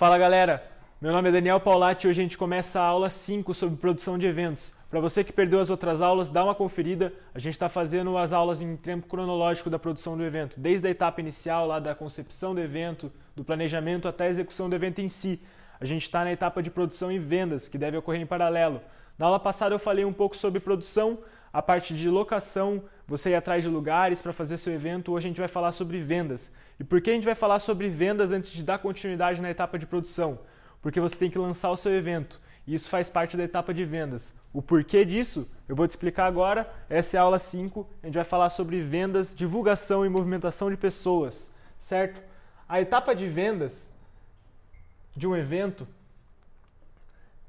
Fala galera, meu nome é Daniel Paulatti e hoje a gente começa a aula 5 sobre produção de eventos. Para você que perdeu as outras aulas, dá uma conferida. A gente está fazendo as aulas em tempo cronológico da produção do evento, desde a etapa inicial, lá da concepção do evento, do planejamento até a execução do evento em si. A gente está na etapa de produção e vendas, que deve ocorrer em paralelo. Na aula passada eu falei um pouco sobre produção, a parte de locação, você ir atrás de lugares para fazer seu evento. Hoje a gente vai falar sobre vendas. E por que a gente vai falar sobre vendas antes de dar continuidade na etapa de produção? Porque você tem que lançar o seu evento. E isso faz parte da etapa de vendas. O porquê disso eu vou te explicar agora. Essa é a aula 5. A gente vai falar sobre vendas, divulgação e movimentação de pessoas, certo? A etapa de vendas de um evento,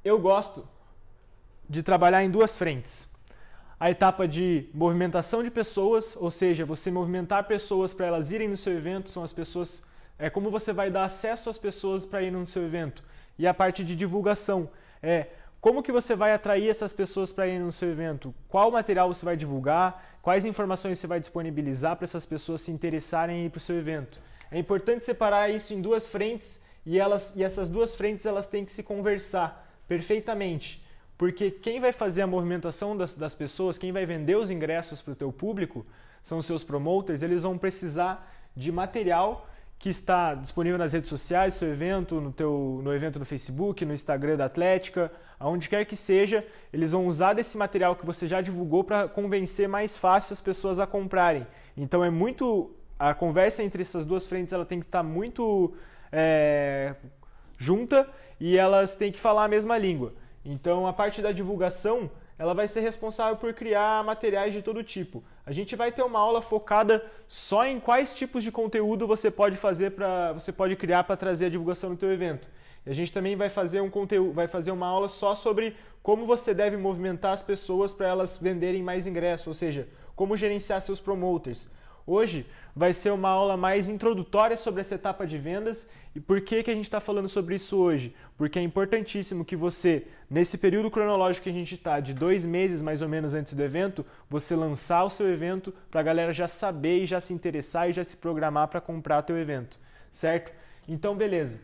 eu gosto de trabalhar em duas frentes a etapa de movimentação de pessoas, ou seja, você movimentar pessoas para elas irem no seu evento, são as pessoas, é como você vai dar acesso às pessoas para irem no seu evento. E a parte de divulgação é como que você vai atrair essas pessoas para irem no seu evento? Qual material você vai divulgar? Quais informações você vai disponibilizar para essas pessoas se interessarem em ir para o seu evento? É importante separar isso em duas frentes e, elas, e essas duas frentes elas têm que se conversar perfeitamente. Porque quem vai fazer a movimentação das, das pessoas, quem vai vender os ingressos para o teu público, são os seus promoters, eles vão precisar de material que está disponível nas redes sociais, seu evento, no, teu, no evento no Facebook, no Instagram da Atlética, aonde quer que seja, eles vão usar desse material que você já divulgou para convencer mais fácil as pessoas a comprarem. Então é muito. A conversa entre essas duas frentes ela tem que estar muito é, junta e elas têm que falar a mesma língua. Então, a parte da divulgação, ela vai ser responsável por criar materiais de todo tipo. A gente vai ter uma aula focada só em quais tipos de conteúdo você pode fazer para você pode criar para trazer a divulgação no teu evento. E a gente também vai fazer um conteúdo, vai fazer uma aula só sobre como você deve movimentar as pessoas para elas venderem mais ingressos, ou seja, como gerenciar seus promoters. Hoje vai ser uma aula mais introdutória sobre essa etapa de vendas. E por que, que a gente está falando sobre isso hoje? Porque é importantíssimo que você, nesse período cronológico que a gente está, de dois meses mais ou menos antes do evento, você lançar o seu evento para a galera já saber e já se interessar e já se programar para comprar teu evento, certo? Então, beleza.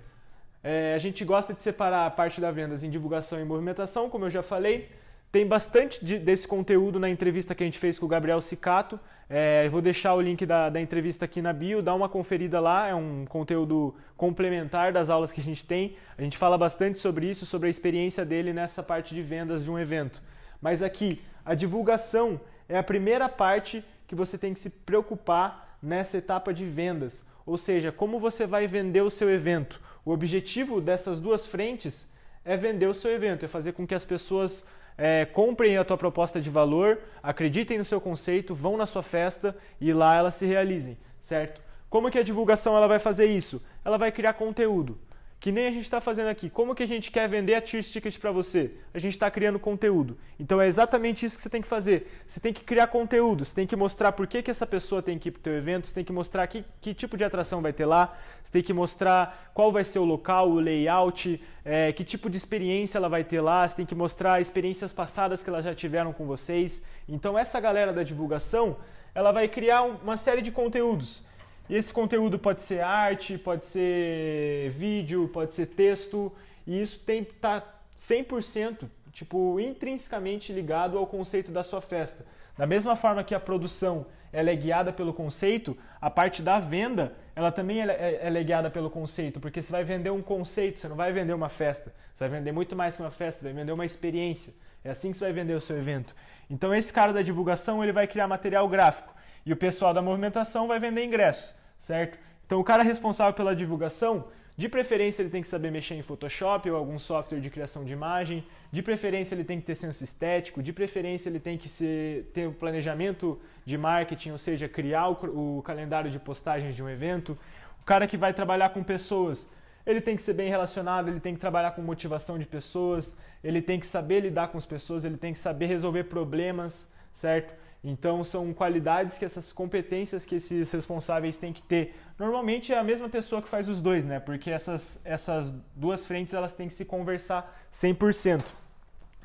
É, a gente gosta de separar a parte da vendas em divulgação e movimentação, como eu já falei. Tem bastante de, desse conteúdo na entrevista que a gente fez com o Gabriel Sicato. É, vou deixar o link da, da, entrevista aqui na bio, dá uma conferida lá, é um conteúdo complementar das aulas que a gente tem. A gente fala bastante sobre isso, sobre a experiência dele nessa parte de vendas de um evento. Mas aqui, a divulgação é a primeira parte que você tem que se preocupar nessa etapa de vendas. Ou seja, como você vai vender o seu evento. O objetivo dessas duas frentes é vender o seu evento, é fazer com que as pessoas é, comprem a tua proposta de valor, acreditem no seu conceito, vão na sua festa e lá elas se realizem, certo? Como que a divulgação ela vai fazer isso? Ela vai criar conteúdo. Que nem a gente está fazendo aqui. Como que a gente quer vender a Cheers Ticket para você? A gente está criando conteúdo. Então é exatamente isso que você tem que fazer. Você tem que criar conteúdo, você tem que mostrar por que, que essa pessoa tem que ir para o teu evento, você tem que mostrar que, que tipo de atração vai ter lá, você tem que mostrar qual vai ser o local, o layout, é, que tipo de experiência ela vai ter lá, você tem que mostrar experiências passadas que elas já tiveram com vocês. Então essa galera da divulgação, ela vai criar uma série de conteúdos. E esse conteúdo pode ser arte, pode ser vídeo, pode ser texto, e isso tem que estar tá 100%, tipo, intrinsecamente ligado ao conceito da sua festa. Da mesma forma que a produção ela é guiada pelo conceito, a parte da venda ela também é, é guiada pelo conceito, porque você vai vender um conceito, você não vai vender uma festa. Você vai vender muito mais que uma festa, você vai vender uma experiência. É assim que você vai vender o seu evento. Então esse cara da divulgação ele vai criar material gráfico e o pessoal da movimentação vai vender ingresso, certo? Então o cara responsável pela divulgação, de preferência ele tem que saber mexer em Photoshop ou algum software de criação de imagem, de preferência ele tem que ter senso estético, de preferência ele tem que ser, ter o um planejamento de marketing, ou seja, criar o, o calendário de postagens de um evento. O cara que vai trabalhar com pessoas, ele tem que ser bem relacionado, ele tem que trabalhar com motivação de pessoas, ele tem que saber lidar com as pessoas, ele tem que saber resolver problemas, certo? Então são qualidades que essas competências que esses responsáveis têm que ter. Normalmente é a mesma pessoa que faz os dois, né? Porque essas, essas duas frentes elas têm que se conversar 100%.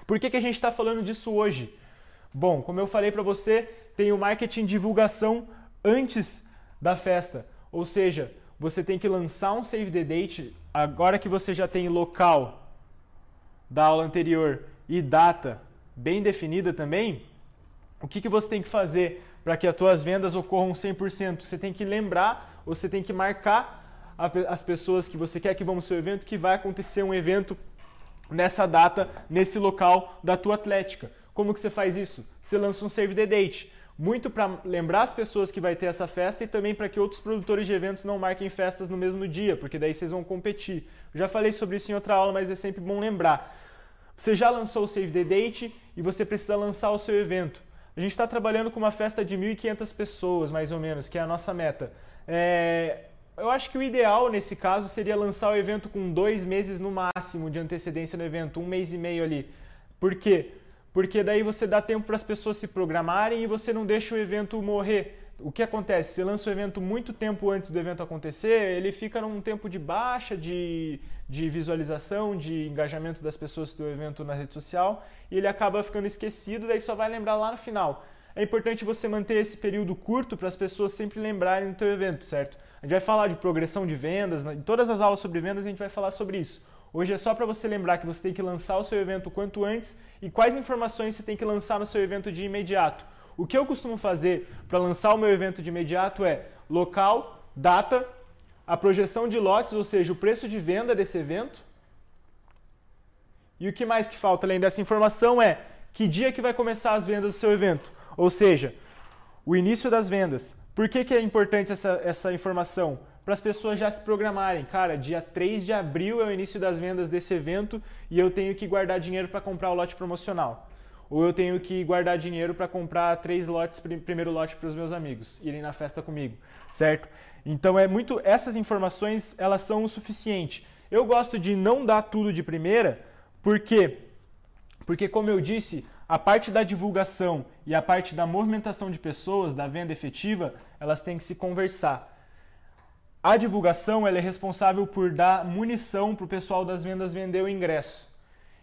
Por que, que a gente está falando disso hoje? Bom, como eu falei para você, tem o marketing divulgação antes da festa. Ou seja, você tem que lançar um save the date agora que você já tem local da aula anterior e data bem definida também, o que, que você tem que fazer para que as suas vendas ocorram 100%? Você tem que lembrar, ou você tem que marcar as pessoas que você quer que vão no seu evento que vai acontecer um evento nessa data, nesse local da tua atlética. Como que você faz isso? Você lança um save the date. Muito para lembrar as pessoas que vai ter essa festa e também para que outros produtores de eventos não marquem festas no mesmo dia, porque daí vocês vão competir. Já falei sobre isso em outra aula, mas é sempre bom lembrar. Você já lançou o save the date e você precisa lançar o seu evento. A gente está trabalhando com uma festa de 1.500 pessoas, mais ou menos, que é a nossa meta. É, eu acho que o ideal nesse caso seria lançar o evento com dois meses no máximo de antecedência no evento, um mês e meio ali. Por quê? Porque daí você dá tempo para as pessoas se programarem e você não deixa o evento morrer. O que acontece? Você lança o evento muito tempo antes do evento acontecer, ele fica num tempo de baixa de, de visualização, de engajamento das pessoas do evento na rede social e ele acaba ficando esquecido, daí só vai lembrar lá no final. É importante você manter esse período curto para as pessoas sempre lembrarem do teu evento, certo? A gente vai falar de progressão de vendas, em todas as aulas sobre vendas a gente vai falar sobre isso. Hoje é só para você lembrar que você tem que lançar o seu evento quanto antes e quais informações você tem que lançar no seu evento de imediato. O que eu costumo fazer para lançar o meu evento de imediato é local, data, a projeção de lotes, ou seja, o preço de venda desse evento. E o que mais que falta além dessa informação é que dia que vai começar as vendas do seu evento, ou seja, o início das vendas, por que, que é importante essa, essa informação? Para as pessoas já se programarem. Cara, dia 3 de abril é o início das vendas desse evento e eu tenho que guardar dinheiro para comprar o lote promocional. Ou eu tenho que guardar dinheiro para comprar três lotes, primeiro lote para os meus amigos irem na festa comigo, certo? Então é muito. Essas informações elas são o suficiente. Eu gosto de não dar tudo de primeira, por quê? Porque, como eu disse, a parte da divulgação e a parte da movimentação de pessoas, da venda efetiva, elas têm que se conversar. A divulgação ela é responsável por dar munição para o pessoal das vendas vender o ingresso.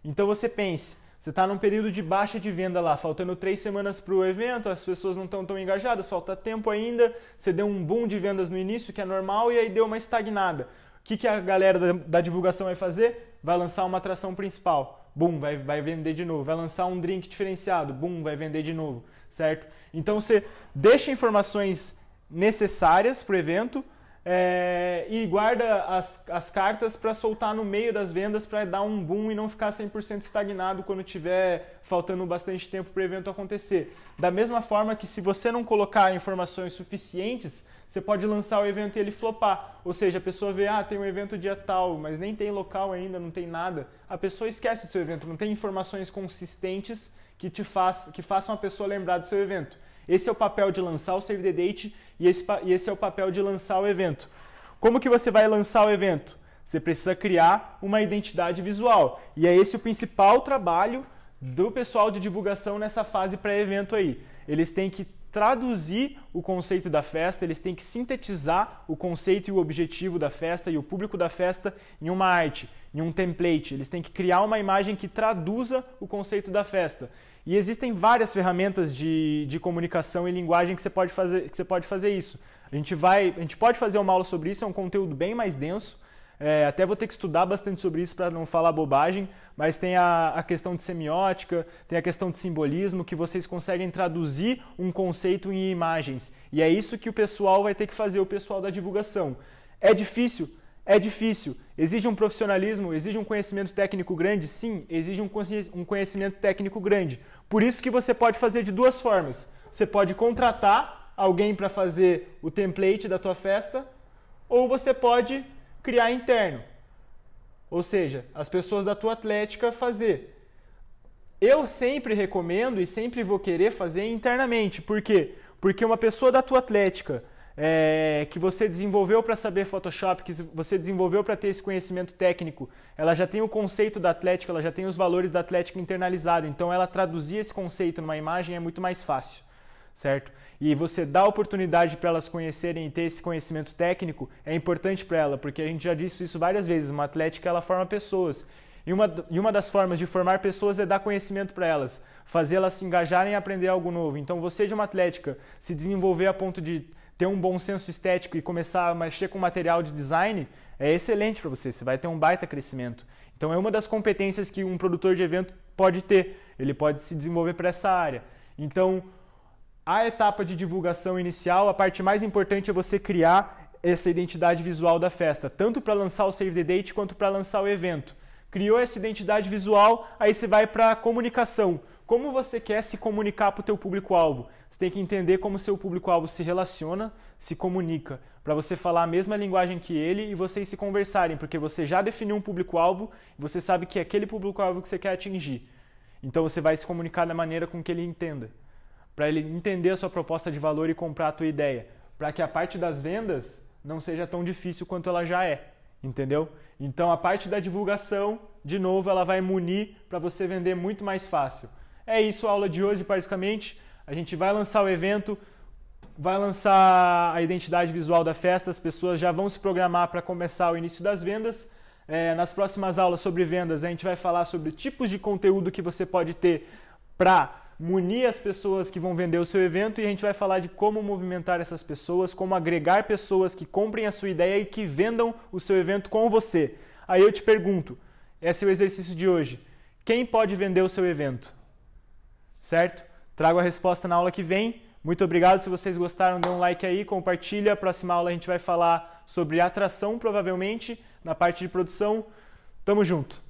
Então você pense, você está num período de baixa de venda lá, faltando três semanas para o evento, as pessoas não estão tão engajadas, falta tempo ainda, você deu um boom de vendas no início, que é normal, e aí deu uma estagnada. O que, que a galera da, da divulgação vai fazer? Vai lançar uma atração principal bum, vai, vai vender de novo. Vai lançar um drink diferenciado, bum, vai vender de novo, certo? Então você deixa informações necessárias para o evento é, e guarda as, as cartas para soltar no meio das vendas para dar um boom e não ficar 100% estagnado quando tiver faltando bastante tempo para o evento acontecer. Da mesma forma que se você não colocar informações suficientes, você pode lançar o evento e ele flopar. Ou seja, a pessoa vê, ah, tem um evento dia tal, mas nem tem local ainda, não tem nada. A pessoa esquece do seu evento, não tem informações consistentes que, te faz, que façam a pessoa lembrar do seu evento. Esse é o papel de lançar o Save the Date e esse, e esse é o papel de lançar o evento. Como que você vai lançar o evento? Você precisa criar uma identidade visual. E é esse o principal trabalho do pessoal de divulgação nessa fase pré-evento aí. Eles têm que traduzir o conceito da festa, eles têm que sintetizar o conceito e o objetivo da festa e o público da festa em uma arte, em um template. Eles têm que criar uma imagem que traduza o conceito da festa. E existem várias ferramentas de, de comunicação e linguagem que você, pode fazer, que você pode fazer isso. A gente, vai, a gente pode fazer uma aula sobre isso, é um conteúdo bem mais denso. É, até vou ter que estudar bastante sobre isso para não falar bobagem, mas tem a, a, questão de semiótica, tem a questão de simbolismo, que vocês conseguem traduzir um conceito em imagens. E é isso que o pessoal vai ter que fazer, o pessoal da divulgação. É difícil? É difícil. Exige um profissionalismo, exige um conhecimento técnico grande? Sim, exige um conhecimento técnico grande. Por isso que você pode fazer de duas formas. Você pode contratar alguém para fazer o template da tua festa, ou você pode criar interno. Ou seja, as pessoas da tua atlética fazer. Eu sempre recomendo e sempre vou querer fazer internamente. Por quê? Porque uma pessoa da tua atlética é, que você desenvolveu para saber Photoshop, que você desenvolveu para ter esse conhecimento técnico, ela já tem o conceito da atlética, ela já tem os valores da atlética internalizado. Então, ela traduzir esse conceito numa imagem é muito mais fácil, certo? e você dá oportunidade para elas conhecerem e ter esse conhecimento técnico, é importante para ela, porque a gente já disse isso várias vezes, uma atlética ela forma pessoas. E uma, e uma das formas de formar pessoas é dar conhecimento para elas, fazer elas se engajarem e aprender algo novo. Então você de uma atlética se desenvolver a ponto de ter um bom senso estético e começar a mexer com material de design, é excelente para você, você vai ter um baita crescimento. Então é uma das competências que um produtor de evento pode ter, ele pode se desenvolver para essa área. Então, a etapa de divulgação inicial, a parte mais importante é você criar essa identidade visual da festa, tanto para lançar o Save the Date quanto para lançar o evento. Criou essa identidade visual, aí você vai para a comunicação. Como você quer se comunicar para o teu público-alvo? Você tem que entender como o seu público-alvo se relaciona, se comunica, para você falar a mesma linguagem que ele e vocês se conversarem, porque você já definiu um público-alvo e você sabe que é aquele público-alvo que você quer atingir. Então você vai se comunicar da maneira com que ele entenda, para ele entender a sua proposta de valor e comprar a tua ideia, para que a parte das vendas não seja tão difícil quanto ela já é, entendeu? Então a parte da divulgação, de novo, ela vai munir para você vender muito mais fácil. É isso a aula de hoje, basicamente. A gente vai lançar o evento, vai lançar a identidade visual da festa, as pessoas já vão se programar para começar o início das vendas. É, nas próximas aulas sobre vendas, a gente vai falar sobre tipos de conteúdo que você pode ter para munir as pessoas que vão vender o seu evento e a gente vai falar de como movimentar essas pessoas, como agregar pessoas que comprem a sua ideia e que vendam o seu evento com você. Aí eu te pergunto, esse é o exercício de hoje. Quem pode vender o seu evento? Certo? Trago a resposta na aula que vem. Muito obrigado. Se vocês gostaram, dê um like aí, compartilha. Próxima aula a gente vai falar sobre atração, provavelmente, na parte de produção. Tamo junto!